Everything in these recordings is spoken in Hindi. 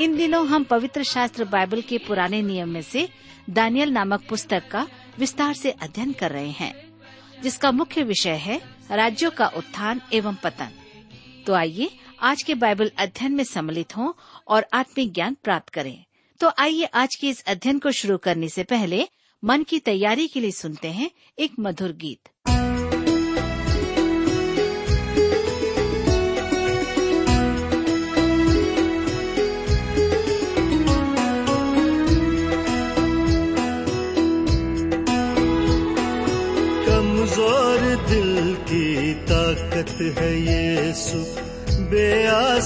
इन दिनों हम पवित्र शास्त्र बाइबल के पुराने नियम में से दानियल नामक पुस्तक का विस्तार से अध्ययन कर रहे हैं, जिसका मुख्य विषय है राज्यों का उत्थान एवं पतन। तो आइए आज के बाइबल अध्ययन में सम्मिलित हों और आत्मिक ज्ञान प्राप्त करें। तो आइए आज के इस अध्ययन को शुरू करने से पहले मन की तैयारी के लिए सुनते हैं एक मधुर गीत।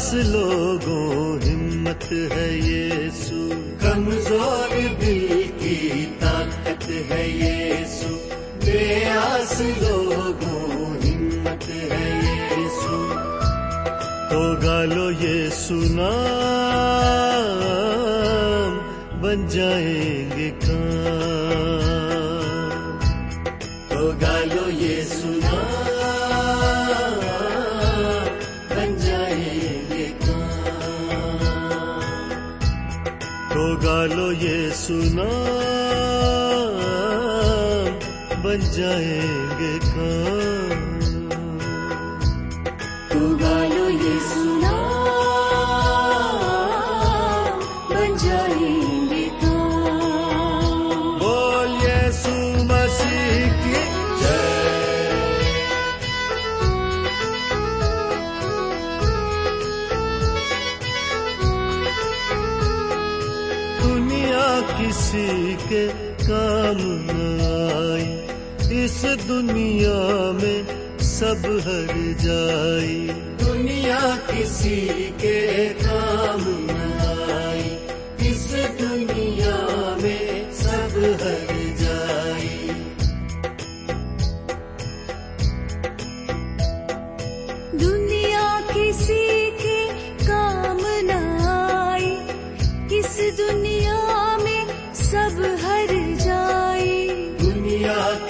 बेआस जाएँगे काम दुनिया में सब हर जाए। दुनिया किसी के काम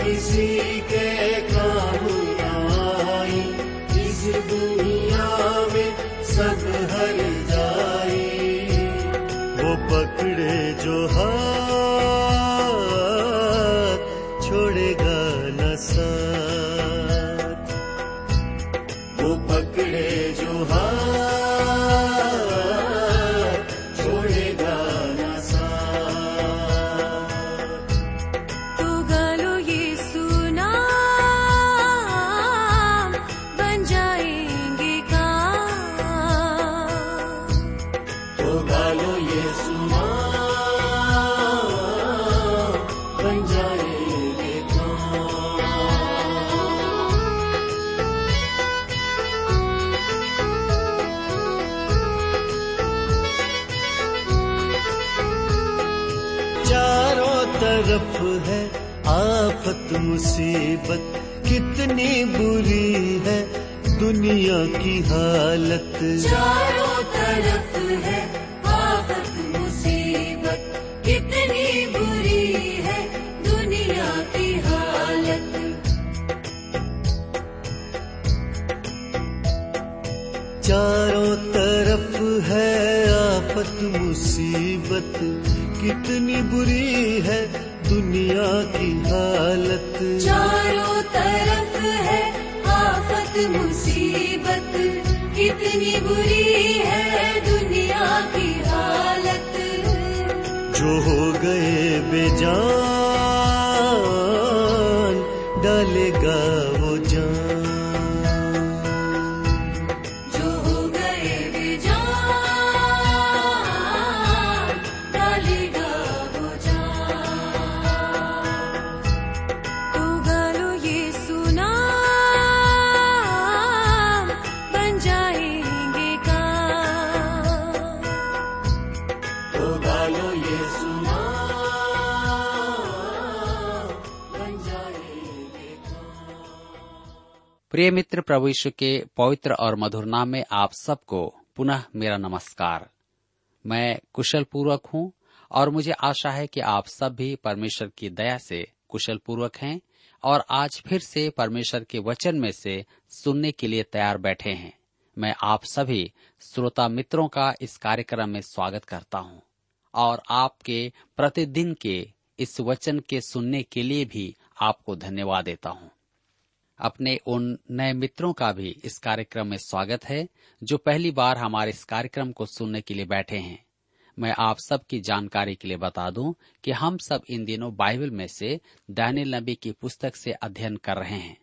किसी के काम आई इस दुनिया में सब जाए वो पकड़े जो हाथ तरफ़ है आफत मुसीबत कितनी बुरी है दुनिया की हालत। चारों तरफ़ है आफत मुसीबत कितनी बुरी है दुनिया की हालत। चारों तरफ़ है आफत मुसीबत कितनी बुरी है दुनिया की हालत। चारों तरफ़ है आफत मुसीबत। कितनी बुरी है दुनिया की हालत। जो हो गए बेजान डालेगा प्रिय मित्र प्रभु यीशु के पवित्र और मधुर नाम में आप सबको पुनः मेरा नमस्कार। मैं कुशल पूर्वक हूँ और मुझे आशा है कि आप सब भी परमेश्वर की दया से कुशल पूर्वक हैं और आज फिर से परमेश्वर के वचन में से सुनने के लिए तैयार बैठे हैं। मैं आप सभी श्रोता मित्रों का इस कार्यक्रम में स्वागत करता हूँ और आपके प्रतिदिन के इस वचन के सुनने के लिए भी आपको धन्यवाद देता हूँ। अपने उन नए मित्रों का भी इस कार्यक्रम में स्वागत है, जो पहली बार हमारे इस कार्यक्रम को सुनने के लिए बैठे हैं। मैं आप सबकी जानकारी के लिए बता दूँ कि हम सब इन दिनों बाइबल में से दानियल नबी की पुस्तक से अध्ययन कर रहे हैं।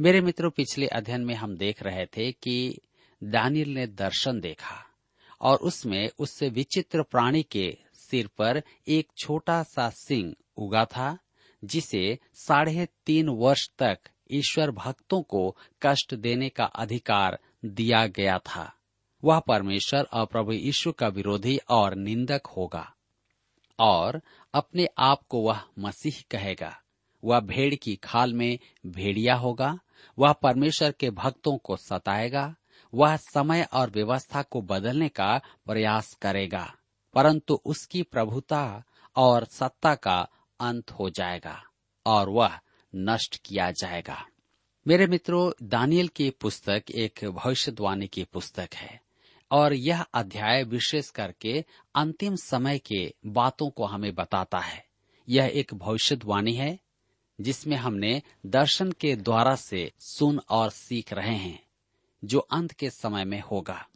मेरे मित्रों, पिछले अध्ययन में हम देख रहे थे कि दानियल ने दर्शन देखा और उसमें उससे विचित्र प्राणी के सिर पर एक छोटा सा सिंह उगा था, जिसे साढ़े तीन वर्ष तक ईश्वर भक्तों को कष्ट देने का अधिकार दिया गया था। वह परमेश्वर और प्रभु यीशु का विरोधी और निंदक होगा और अपने आप को वह मसीह कहेगा। वह भेड़ की खाल में भेड़िया होगा। वह परमेश्वर के भक्तों को सताएगा। वह समय और व्यवस्था को बदलने का प्रयास करेगा, परंतु उसकी प्रभुता और सत्ता का अंत हो जाएगा और वह नष्ट किया जाएगा। मेरे मित्रों, दानियल की पुस्तक एक भविष्यवाणी की पुस्तक है और यह अध्याय विशेष करके अंतिम समय के बातों को हमें बताता है। यह एक भविष्यवाणी है, जिसमें हमने दर्शन के द्वारा से सुन और सीख रहे हैं, जो अंत के समय में होगा।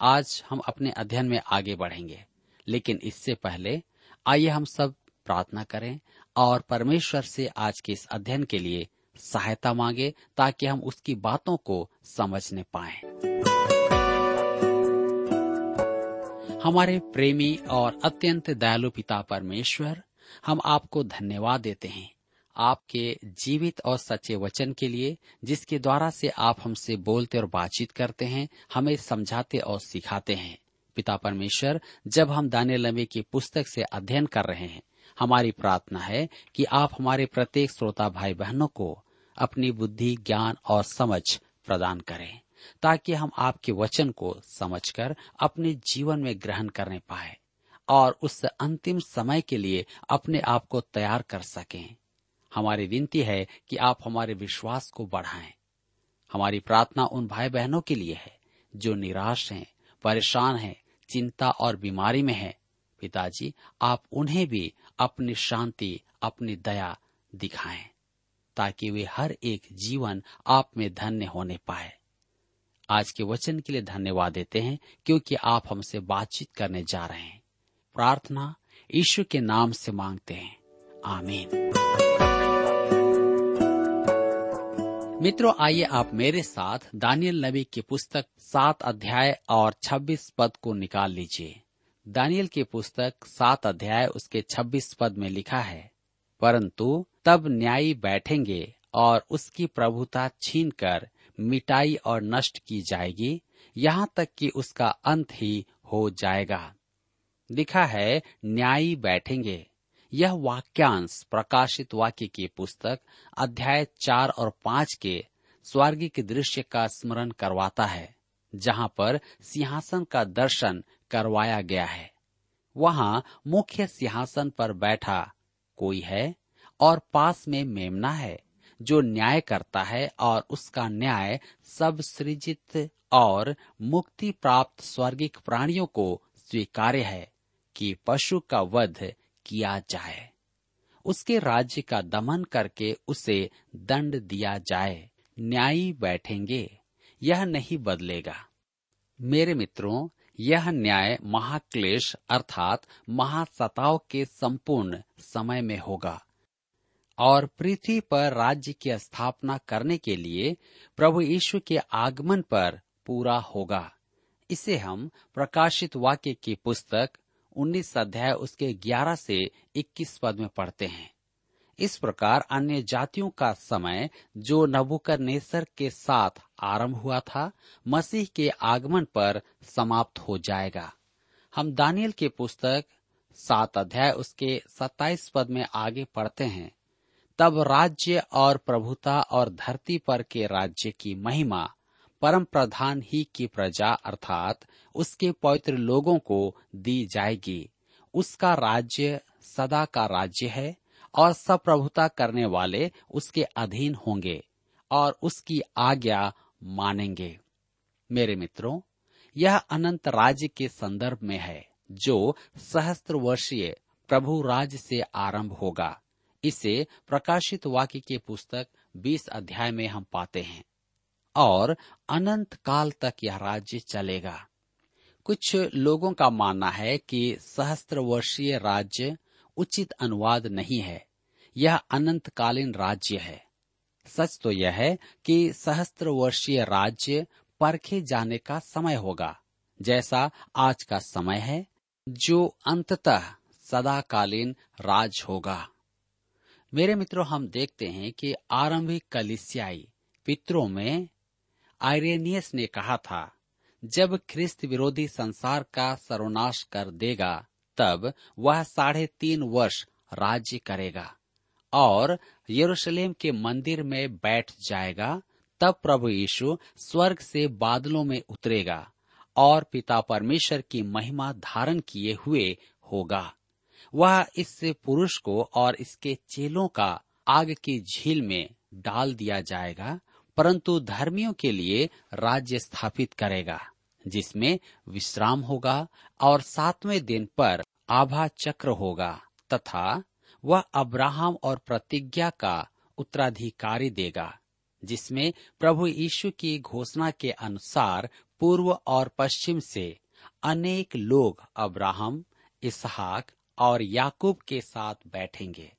आज हम अपने अध्ययन में आगे बढ़ेंगे, लेकिन इससे पहले आइए हम सब प्रार्थना करें। और परमेश्वर से आज के इस अध्ययन के लिए सहायता मांगे ताकि हम उसकी बातों को समझने पाए। हमारे प्रेमी और अत्यंत दयालु पिता परमेश्वर, हम आपको धन्यवाद देते हैं। आपके जीवित और सच्चे वचन के लिए, जिसके द्वारा से आप हमसे बोलते और बातचीत करते हैं, हमें समझाते और सिखाते हैं। पिता परमेश्वर, जब हम दाने लंबे की पुस्तक से अध्ययन कर रहे हैं हमारी प्रार्थना है कि आप हमारे प्रत्येक श्रोता भाई बहनों को अपनी बुद्धि, ज्ञान और समझ प्रदान करें, ताकि हम आपके वचन को समझकर अपने जीवन में ग्रहण करने पाए और उस अंतिम समय के लिए अपने आप को तैयार कर सकें। हमारी विनती है कि आप हमारे विश्वास को बढ़ाएँ। हमारी प्रार्थना उन भाई बहनों के लिए है जो निराश हैं, परेशान हैं, चिंता और बीमारी में हैं। पिताजी, आप उन्हें भी अपनी शांति, अपनी दया दिखाएँ, ताकि वे हर एक जीवन आप में धन्य होने पाए। आज के वचन के लिए धन्यवाद देते हैं, क्योंकि आप हमसे बातचीत करने जा रहे हैं। प्रार्थना ईश्वर के नाम से मांगते हैं। आमीन। मित्रों, आइए आप मेरे साथ दानियल नबी की पुस्तक सात अध्याय और छब्बीस पद को निकाल लीजिए। दानियल की पुस्तक सात अध्याय उसके छब्बीस पद में लिखा है, परंतु तब न्यायी बैठेंगे और उसकी प्रभुता छीनकर मिटाई और नष्ट की जाएगी, यहाँ तक कि उसका अंत ही हो जाएगा। लिखा है, न्यायी बैठेंगे। यह वाक्यांश प्रकाशित वाक्य की पुस्तक अध्याय चार और पाँच के स्वर्गिक दृश्य का स्मरण करवाता है, जहाँ पर सिंहासन का दर्शन करवाया गया है। वहाँ मुख्य सिंहासन पर बैठा कोई है और पास में मेमना है, जो न्याय करता है और उसका न्याय सब सृजित और मुक्ति प्राप्त स्वर्गिक प्राणियों को स्वीकार्य है कि पशु का वध किया जाए। उसके राज्य का दमन करके उसे दंड दिया जाए। न्यायी बैठेंगे, यह नहीं बदलेगा। मेरे मित्रों यह न्याय महाक्लेश अर्थात महासताव के संपूर्ण समय में होगा। और पृथ्वी पर राज्य की स्थापना करने के लिए प्रभु यीशु के आगमन पर पूरा होगा। इसे हम प्रकाशित वाक्य की पुस्तक 19 अध्याय उसके 11 से 21 पद में पढ़ते हैं। इस प्रकार अन्य जातियों का समय जो नबुकर नेसर के साथ आरंभ हुआ था, मसीह के आगमन पर समाप्त हो जाएगा। हम दानियल के पुस्तक सात अध्याय उसके सत्ताईस पद में आगे पढ़ते हैं। तब राज्य और प्रभुता और धरती पर के राज्य की महिमा, परम प्रधान ही की प्रजा अर्थात उसके पवित्र लोगों को दी जाएगी। उसका राज्य सदा का राज्य है और सब प्रभुता करने वाले उसके अधीन होंगे और उसकी आज्ञा मानेंगे। मेरे मित्रों, यह अनंत राज्य के संदर्भ में है, जो सहस्त्र वर्षीय प्रभु राज्य से आरंभ होगा। इसे प्रकाशित वाक्य के पुस्तक 20 अध्याय में हम पाते हैं। और अनंत काल तक यह राज्य चलेगा। कुछ लोगों का मानना है कि सहस्त्र वर्षीय राज्य उचित अनुवाद नहीं है। यह अनंतकालीन राज्य है। सच तो यह है कि सहस्त्र वर्षीय राज्य परखे जाने का समय होगा, जैसा आज का समय है, जो अंततः सदाकालीन राज होगा। मेरे मित्रों, हम देखते हैं कि आरंभिक कलिसियाई पितरों में आयरेनियस ने कहा था, जब ख्रिस्त विरोधी संसार का सर्वनाश कर देगा तब वह साढ़े तीन वर्ष राज्य करेगा और यरूशलेम के मंदिर में बैठ जाएगा। तब प्रभु यीशु स्वर्ग से बादलों में उतरेगा और पिता परमेश्वर की महिमा धारण किए हुए होगा। वह इस पुरुष को और इसके चेलों का आग की झील में डाल दिया जाएगा, परंतु धर्मियों के लिए राज्य स्थापित करेगा। जिसमें विश्राम होगा और सातवें दिन पर आभा चक्र होगा तथा वह अब्राहम और प्रतिज्ञा का उत्तराधिकारी देगा, जिसमें प्रभु यीशु की घोषणा के अनुसार पूर्व और पश्चिम से अनेक लोग अब्राहम, इसहाक और याकूब के साथ बैठेंगे।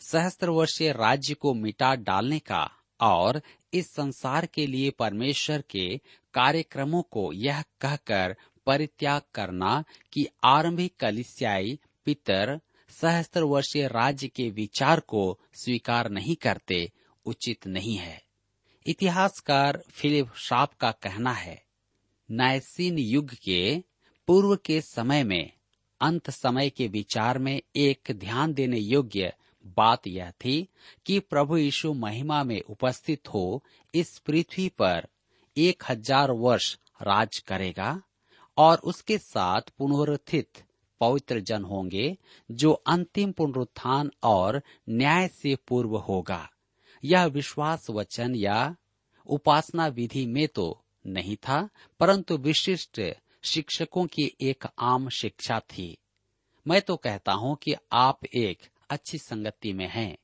सहस्त्र वर्षीय राज्य को मिटा डालने का और इस संसार के लिए परमेश्वर के कार्यक्रमों को यह कहकर परित्याग करना कि आरंभिक कलिसियाई पितर सहस्त्र वर्षीय राज्य के विचार को स्वीकार नहीं करते, उचित नहीं है। इतिहासकार फिलिप शाप का कहना है, नायसीन युग के पूर्व के समय में, अंत समय के विचार में एक ध्यान देने योग्य बात यह थी कि प्रभु यीशु महिमा में उपस्थित हो इस पृथ्वी पर एक हज़ार वर्ष राज करेगा और उसके साथ पुनरुत्थित पवित्र जन होंगे, जो अंतिम पुनरुत्थान और न्याय से पूर्व होगा। यह विश्वास वचन या उपासना विधि में तो नहीं था, परंतु विशिष्ट शिक्षकों की एक आम शिक्षा थी। मैं तो कहता हूँ कि आप एक अच्छी संगति में हैं।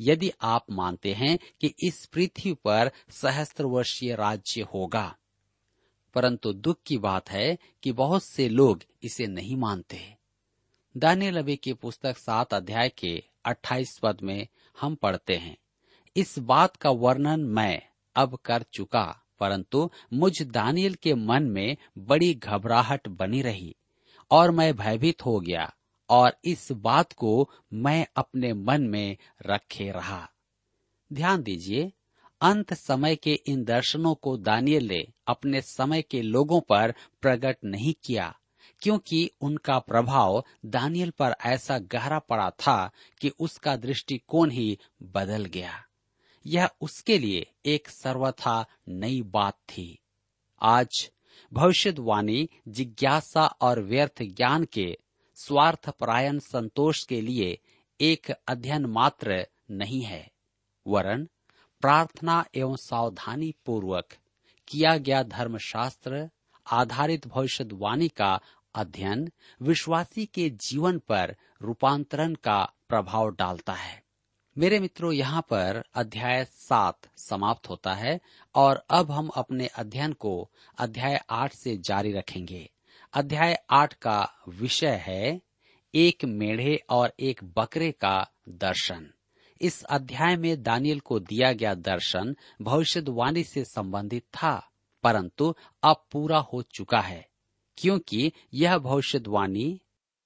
यदि आप मानते हैं कि इस पृथ्वी पर सहस्त्र वर्षीय राज्य होगा। परंतु दुख की बात है कि बहुत से लोग इसे नहीं मानते। दानिय लवी की पुस्तक सात अध्याय के अट्ठाईस पद में हम पढ़ते हैं, इस बात का वर्णन मैं अब कर चुका, परंतु मुझ दानियल के मन में बड़ी घबराहट बनी रही और मैं भयभीत हो गया। और इस बात को मैं अपने मन में रखे रहा। ध्यान दीजिए, अंत समय के इन दर्शनों को दानियल ने अपने समय के लोगों पर प्रकट नहीं किया, क्योंकि उनका प्रभाव दानियल पर ऐसा गहरा पड़ा था कि उसका दृष्टिकोण ही बदल गया। यह उसके लिए एक सर्वथा नई बात थी। आज भविष्यवाणी, जिज्ञासा और व्यर्थ ज्ञान के स्वार्थ परायण संतोष के लिए एक अध्ययन मात्र नहीं है। वरन प्रार्थना एवं सावधानी पूर्वक किया गया धर्मशास्त्र, आधारित भविष्यवाणी का अध्ययन विश्वासी के जीवन पर रूपांतरण का प्रभाव डालता है। मेरे मित्रों, यहाँ पर अध्याय सात समाप्त होता है और अब हम अपने अध्ययन को अध्याय आठ से जारी रखेंगे। अध्याय आठ का विषय है एक मेढ़े और एक बकरे का दर्शन। इस अध्याय में दानियल को दिया गया दर्शन भविष्यवाणी से संबंधित था, परंतु अब पूरा हो चुका है, क्योंकि यह भविष्यवाणी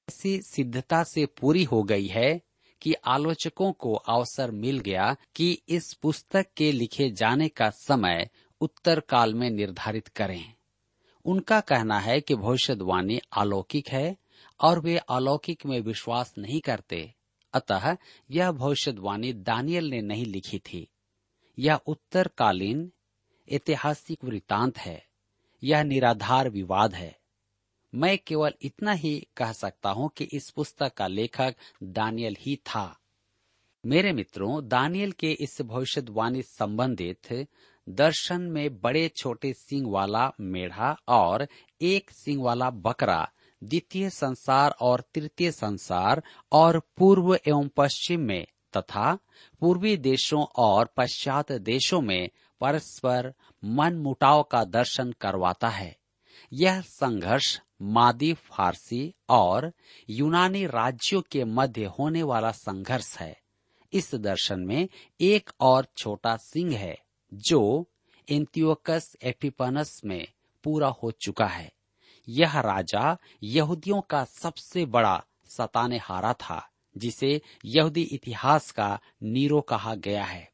ऐसी सिद्धता से पूरी हो गई है कि आलोचकों को अवसर मिल गया कि इस पुस्तक के लिखे जाने का समय उत्तर काल में निर्धारित करें। उनका कहना है कि भविष्यवाणी अलौकिक है और वे अलौकिक में विश्वास नहीं करते। अतः यह भविष्यवाणी दानियल ने नहीं लिखी थी। यह उत्तरकालीन ऐतिहासिक वृतांत है। यह निराधार विवाद है। मैं केवल इतना ही कह सकता हूँ कि इस पुस्तक का लेखक दानियल ही था। मेरे मित्रों, दानियल के इस भविष्यवाणी संबंधित दर्शन में बड़े छोटे सिंह वाला मेढ़ा और एक सिंह वाला बकरा, द्वितीय संसार और तृतीय संसार और पूर्व एवं पश्चिम में तथा पूर्वी देशों और पश्चात देशों में परस्पर मन मुटाव का दर्शन करवाता है। यह संघर्ष मादी, फारसी और यूनानी राज्यों के मध्य होने वाला संघर्ष है। इस दर्शन में एक और छोटा सिंह है। जो एंतियोकस एपिपनस में पूरा हो चुका है। यह राजा यहूदियों का सबसे बड़ा सताने हारा था, जिसे यहूदी इतिहास का नीरो कहा गया है।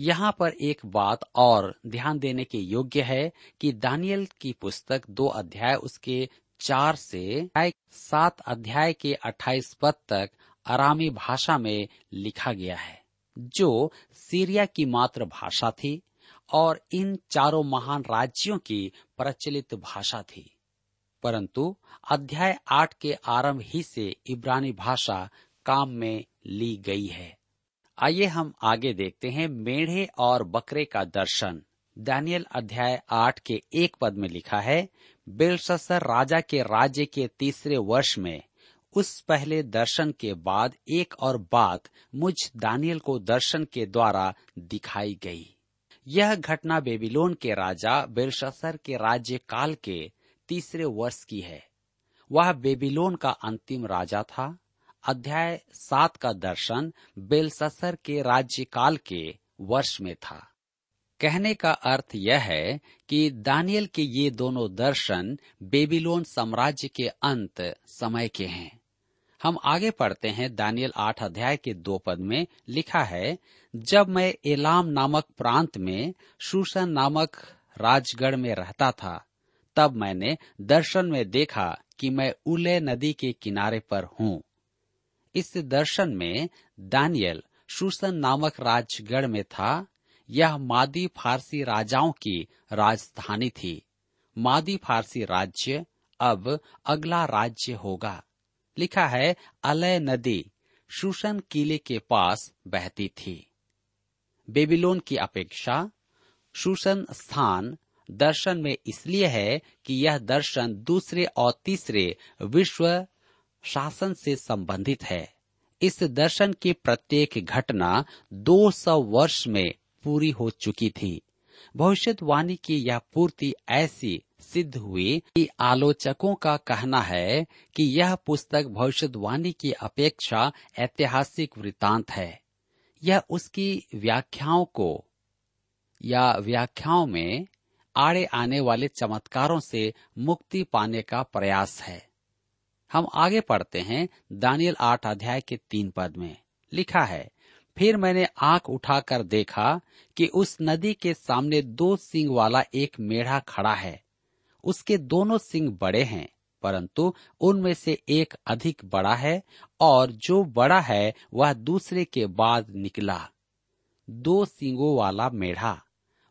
यहाँ पर एक बात और ध्यान देने के योग्य है कि दानियल की पुस्तक दो अध्याय उसके चार से सात अध्याय के अट्ठाईस पद तक आरामी भाषा में लिखा गया है। जो सीरिया की मातृभाषा थी और इन चारों महान राज्यों की प्रचलित भाषा थी। परंतु अध्याय आठ के आरंभ ही से इब्रानी भाषा काम में ली गई है। आइए हम आगे देखते हैं मेढ़े और बकरे का दर्शन। दानियल अध्याय आठ के एक पद में लिखा है बेलससर राजा के राज्य के तीसरे वर्ष में उस पहले दर्शन के बाद एक और बात मुझ दानियल को दर्शन के द्वारा दिखाई गई। यह घटना बेबीलोन के राजा बेलशसर के राज्य काल के तीसरे वर्ष की है। वह बेबीलोन का अंतिम राजा था। अध्याय सात का दर्शन बेलससर के राज्यकाल के वर्ष में था। कहने का अर्थ यह है कि दानियल के ये दोनों दर्शन बेबीलोन साम्राज्य के अंत समय के हैं। हम आगे पढ़ते हैं दानियल आठ अध्याय के दो पद में लिखा है, जब मैं एलाम नामक प्रांत में शूशन नामक राजगढ़ में रहता था, तब मैंने दर्शन में देखा कि मैं उले नदी के किनारे पर हूँ। इस दर्शन में दानियल शूसन नामक राजगढ़ में था। यह मादी फारसी राजाओं की राजधानी थी। मादी फारसी राज्य अब अगला राज्य होगा। लिखा है, अलय नदी, शूशन किले के पास बहती थी। बेबीलोन की अपेक्षा शूशन स्थान दर्शन में इसलिए है कि यह दर्शन दूसरे और तीसरे विश्व शासन से संबंधित है। इस दर्शन की प्रत्येक घटना 200 वर्ष में पूरी हो चुकी थी। भविष्यवाणी की यह पूर्ति ऐसी सिद्ध हुई कि आलोचकों का कहना है कि यह पुस्तक भविष्यवाणी की अपेक्षा ऐतिहासिक वृतांत है। यह उसकी व्याख्याओं को या व्याख्याओं में आड़े आने वाले चमत्कारों से मुक्ति पाने का प्रयास है। हम आगे पढ़ते हैं, दानियल आठ अध्याय के तीन पद में। लिखा है फिर मैंने आँख उठाकर देखा कि उस नदी के सामने दो सिंग वाला एक मेढ़ा खड़ा है। उसके दोनों सिंग बड़े हैं, परंतु उनमें से एक अधिक बड़ा है और जो बड़ा है वह दूसरे के बाद निकला। दो सिंगों वाला मेढ़ा,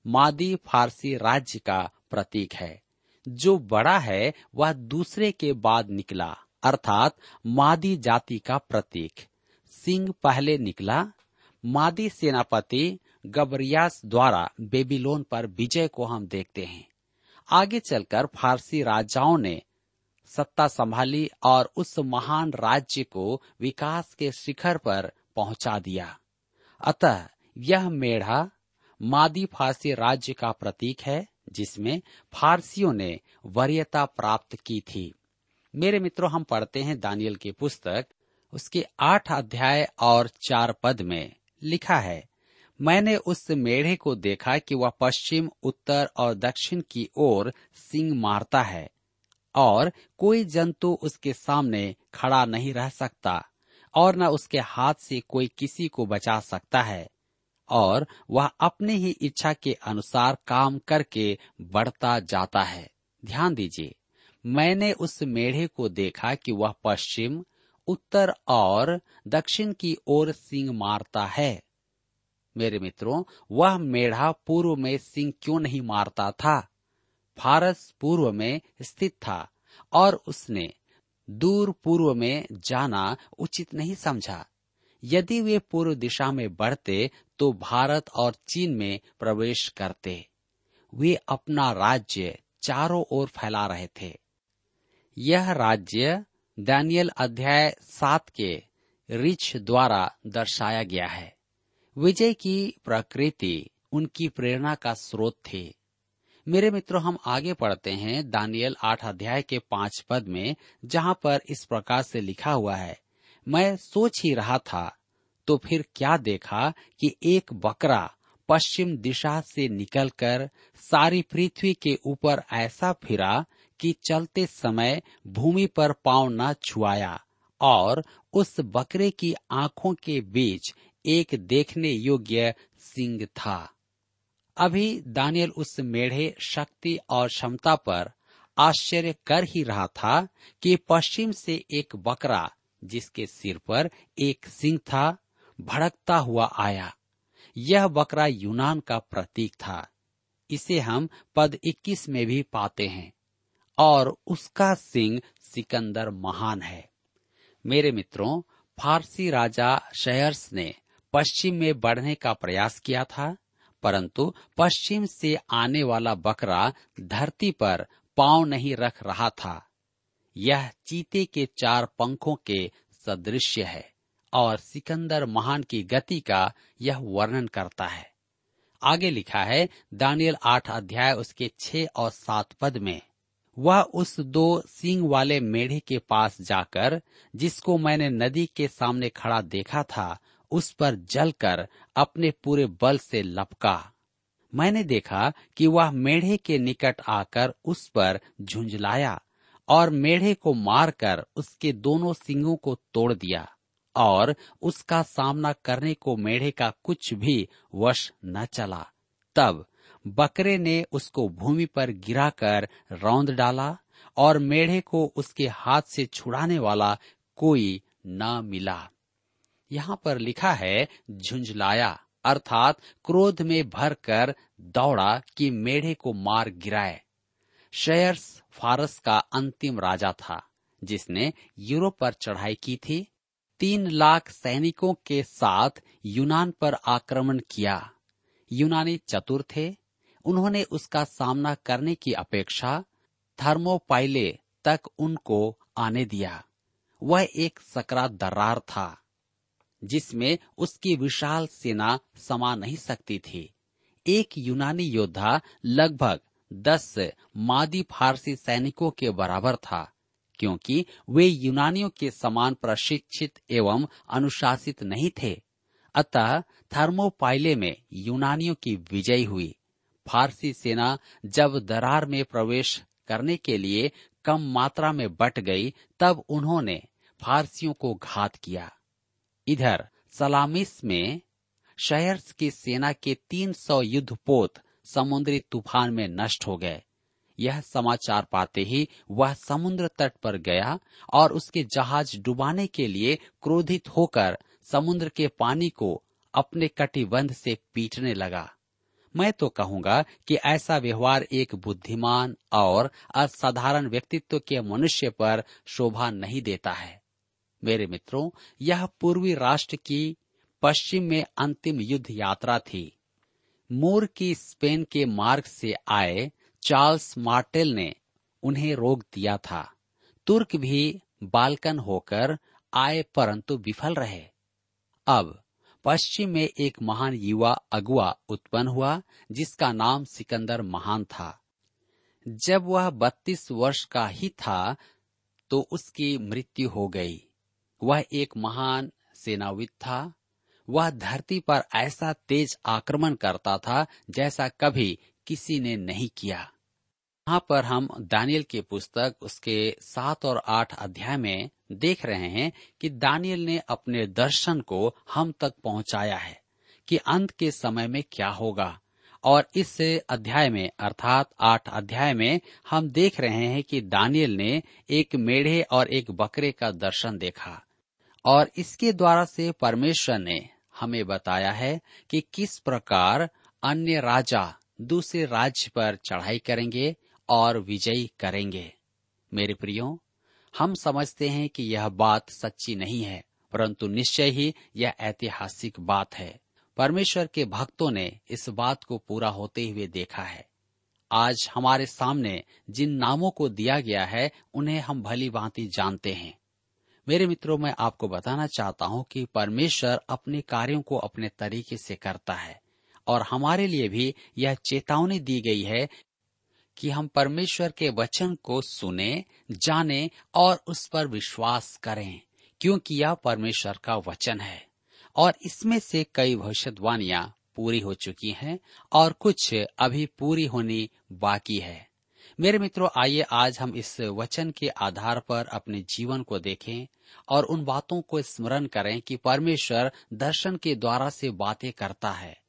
मादी फारसी राज्य का प्रतीक है। जो बड़ा है, वह दूसरे के बाद निकला, अर्थात मादी जाति का प्रतीक। सिंह पहले निकला मादी सेनापति गबरियास द्वारा बेबीलोन पर विजय को हम देखते हैं। आगे चलकर फारसी राजाओं ने सत्ता संभाली और उस महान राज्य को विकास के शिखर पर पहुँचा दिया। अतः यह मेढ़ा मादी फारसी राज्य का प्रतीक है, जिसमें फारसियों ने वरीयता प्राप्त की थी। मेरे मित्रों, हम पढ़ते हैं दानियल की पुस्तक, उसके आठ अध्याय और चार पद में। लिखा है, मैंने उस मेढ़े को देखा कि वह पश्चिम, उत्तर और दक्षिण की ओर सिंग मारता है, और कोई जंतु उसके सामने खड़ा नहीं रह सकता, और न उसके हाथ से कोई किसी को बचा सकता है, और वह अपनी ही इच्छा के अनुसार काम करके बढ़ता जाता है। ध्यान दीजिए, मैंने उस मेढ़े को देखा कि वह पश्चिम उत्तर और दक्षिण की ओर सिंह मारता है। मेरे मित्रों, वह मेढ़ा पूर्व में सिंह क्यों नहीं मारता था? फारस पूर्व में स्थित था और उसने दूर पूर्व में जाना उचित नहीं समझा। यदि वे पूर्व दिशा में बढ़ते तो भारत और चीन में प्रवेश करते। वे अपना राज्य चारों ओर फैला रहे थे। यह राज्य दानियल अध्याय सात के रिच द्वारा दर्शाया गया है। विजय की प्रकृति उनकी प्रेरणा का स्रोत थी। मेरे मित्रों, हम आगे पढ़ते हैं दानियल आठ अध्याय के पाँच पद में, जहाँ पर इस प्रकार से लिखा हुआ है, मैं सोच ही रहा था तो फिर क्या देखा कि एक बकरा पश्चिम दिशा से निकलकर सारी पृथ्वी के ऊपर ऐसा फिरा कि चलते समय भूमि पर पाँव न छुआया और उस बकरे की आँखों के बीच एक देखने योग्य सिंह था। अभी दानियल उस मेढ़े, शक्ति और क्षमता पर आश्चर्य कर ही रहा था कि पश्चिम से एक बकरा, जिसके सिर पर एक सिंह था, भड़कता हुआ आया। यह बकरा यूनान का प्रतीक था। इसे हम पद 21 में भी पाते हैं। और उसका सिंह सिकंदर महान है। मेरे मित्रों, फारसी राजा शहर्स ने पश्चिम में बढ़ने का प्रयास किया था, परंतु पश्चिम से आने वाला बकरा धरती पर पाँव नहीं रख रहा था। यह चीते के चार पंखों के सदृश्य है और सिकंदर महान की गति का यह वर्णन करता है। आगे लिखा है, दानियल आठ अध्याय उसके छह और सात पद में वह उस दो सिंग वाले मेढ़े के पास जाकर, जिसको मैंने नदी के सामने खड़ा देखा था, उस पर जलकर अपने पूरे बल से लपका। मैंने देखा कि वह मेढ़े के निकट आकर उस पर झुंझलाया और मेढ़े को मारकर उसके दोनों सिंगों को तोड़ दिया और उसका सामना करने को मेढ़े का कुछ भी वश न चला। तब बकरे ने उसको भूमि पर गिराकर रौंद डाला और मेढ़े को उसके हाथ से छुड़ाने वाला कोई न मिला। यहाँ पर लिखा है, झुंझलाया, अर्थात क्रोध में भरकर दौड़ा कि मेढ़े को मार गिराए। शेयर्स फारस का अंतिम राजा था, जिसने यूरोप पर चढ़ाई की थी। तीन लाख सैनिकों के साथ यूनान पर आक्रमण किया। यूनानी चतुर थे उन्होंने उसका सामना करने की अपेक्षा थर्मोपाइले तक उनको आने दिया। वह एक सकरा दरार था, जिसमें उसकी विशाल सेना समा नहीं सकती थी। एक यूनानी योद्धा लगभग दस मादी फारसी सैनिकों के बराबर था, क्योंकि वे यूनानियों के समान प्रशिक्षित एवं अनुशासित नहीं थे। अतः थर्मोपाइले में यूनानियों की विजय हुई। फारसी सेना जब दरार में प्रवेश करने के लिए कम मात्रा में बट गई, तब उन्होंने फारसियों को घात किया। इधर, सलामिस में शहर की सेना के 300 युद्धपोत समुद्री तूफ़ान में नष्ट हो गए। यह समाचार पाते ही वह समुद्र तट पर गया और उसके जहाज़ डुबाने के लिए क्रोधित होकर समुद्र के पानी को अपने कटिबंध से पीटने लगा। मैं तो कहूँगा कि ऐसा व्यवहार एक बुद्धिमान और असाधारण व्यक्तित्व के मनुष्य पर शोभा नहीं देता है। मेरे मित्रों, यह पूर्वी राष्ट्र की पश्चिम में अंतिम युद्ध यात्रा थी। मूर की स्पेन के मार्ग से आए चार्ल्स मार्टेल ने उन्हें रोक दिया था। तुर्क भी बालकन होकर आए परंतु विफल रहे। अब पश्चिम में एक महान युवा अगुआ उत्पन्न हुआ, जिसका नाम सिकंदर महान था। जब वह बत्तीस वर्ष का ही था तो उसकी मृत्यु हो गई। वह एक महान सेनाविद था। वह धरती पर ऐसा तेज आक्रमण करता था, जैसा कभी किसी ने नहीं किया। यहाँ पर हम दानियल की पुस्तक उसके सात और आठ अध्याय में देख रहे हैं कि दानियल ने अपने दर्शन को हम तक पहुँचाया है कि अंत के समय में क्या होगा। और इस अध्याय में, अर्थात आठ अध्याय में, हम देख रहे हैं कि दानियल ने एक मेढ़े और एक बकरे का दर्शन देखा। और इसके द्वारा से परमेश्वर ने हमें बताया है कि किस प्रकार अन्य राजा दूसरे राज्य पर चढ़ाई करेंगे और विजयी करेंगे। मेरे प्रियो, हम समझते हैं कि यह बात सच्ची नहीं है, परंतु निश्चय ही यह ऐतिहासिक बात है। परमेश्वर के भक्तों ने इस बात को पूरा होते हुए देखा है। आज हमारे सामने जिन नामों को दिया गया है, उन्हें हम भली भांति जानते हैं। मेरे मित्रों, मैं आपको बताना चाहता हूँ कि परमेश्वर अपने कार्यों को अपने तरीके से करता है, और हमारे लिए भी यह चेतावनी दी गई है कि हम परमेश्वर के वचन को सुने, जाने और उस पर विश्वास करें, क्योंकि यह परमेश्वर का वचन है। और इसमें से कई भविष्यवाणियाँ पूरी हो चुकी हैं और कुछ अभी पूरी होनी बाकी है। मेरे मित्रों, आइए आज हम इस वचन के आधार पर अपने जीवन को देखें और उन बातों को स्मरण करें कि परमेश्वर दर्शन के द्वारा से बातें करता है।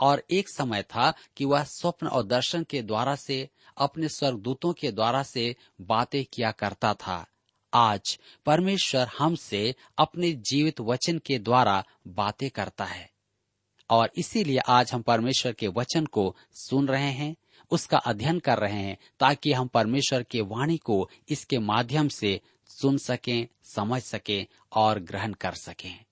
और एक समय था कि वह स्वप्न और दर्शन के द्वारा से, अपने स्वर्गदूतों के द्वारा से बातें किया करता था। आज परमेश्वर हमसे अपने जीवित वचन के द्वारा बातें करता है। और इसीलिए आज हम परमेश्वर के वचन को सुन रहे हैं, उसका अध्ययन कर रहे हैं, ताकि हम परमेश्वर के वाणी को इसके माध्यम से सुन सकें, समझ सकें और ग्रहण कर सकें।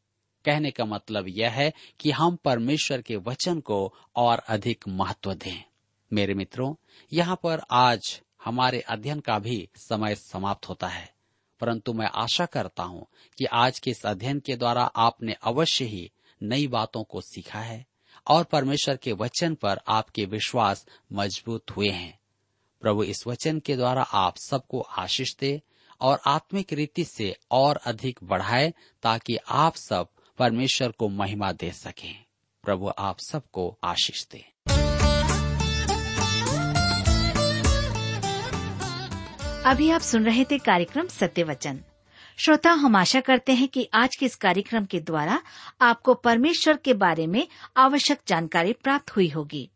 कहने का मतलब यह है कि हम परमेश्वर के वचन को और अधिक महत्व दें। मेरे मित्रों, यहाँ पर आज हमारे अध्ययन का भी समय समाप्त होता है, परंतु मैं आशा करता हूँ कि आज के इस अध्ययन के द्वारा आपने अवश्य ही नई बातों को सीखा है और परमेश्वर के वचन पर आपके विश्वास मज़बूत हुए हैं। प्रभु, इस वचन के द्वारा आप सबको आशीष दे और आत्मिक रीति से और अधिक बढ़ाए ताकि आप सब परमेश्वर को महिमा दे सके। प्रभु आप सबको आशीष दे। अभी आप सुन रहे थे कार्यक्रम सत्य वचन। श्रोता, हम आशा करते हैं कि आज के इस कार्यक्रम के द्वारा आपको परमेश्वर के बारे में आवश्यक जानकारी प्राप्त हुई होगी।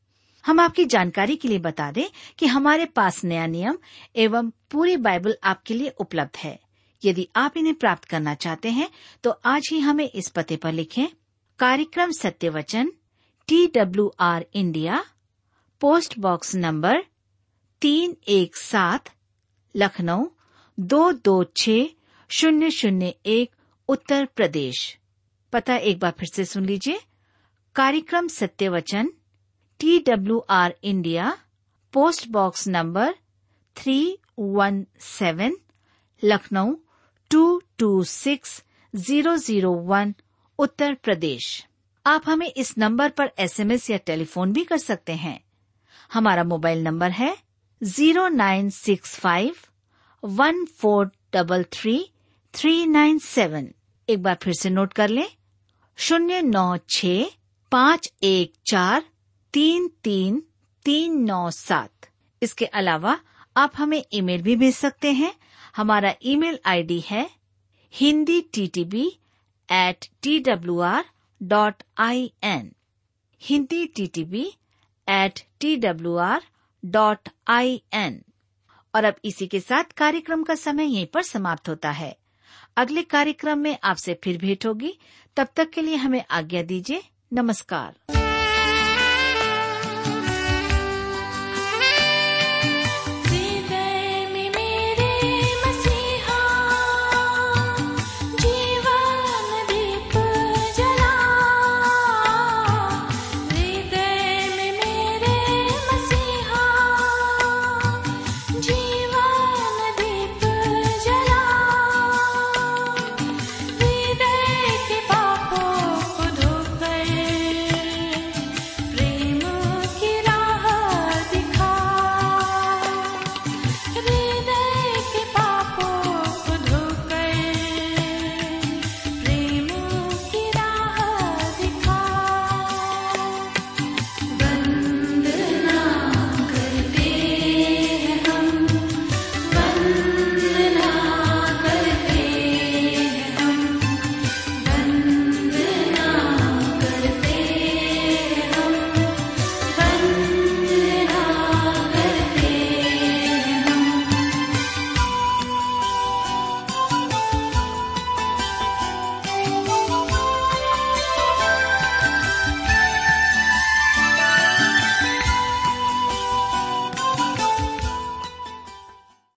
हम आपकी जानकारी के लिए बता दें कि हमारे पास नया नियम एवं पूरी बाइबल आपके लिए उपलब्ध है। यदि आप इन्हें प्राप्त करना चाहते हैं तो आज ही हमें इस पते पर लिखें, कार्यक्रम Satyavachan T W R India post box number तीन एक सात, लखनऊ, दो दो छ शून्य शून्य एक, उत्तर प्रदेश। पता एक बार फिर से सुन लीजिए। कार्यक्रम Satyavachan T W R India post box number three one seven Lucknow two two six zero zero one, Uttar Pradesh. आप हमें इस नंबर पर एसएमएस या टेलीफोन भी कर सकते हैं। हमारा मोबाइल नंबर है zero nine six five one four double three three nine seven. एक बार फिर से नोट कर लें। शून्य नौ छ पाँच एक चार तीन तीन तीन नौ सात। इसके अलावा आप हमें ईमेल भी भेज सकते हैं हमारा ईमेल आईडी है Hindi T T B at T W R dot I N Hindi T T B at T W R dot I N और अब इसी के साथ कार्यक्रम का समय यहीं पर समाप्त होता है। अगले कार्यक्रम में आपसे फिर भेंट होगी। तब तक के लिए हमें आज्ञा दीजिए। नमस्कार।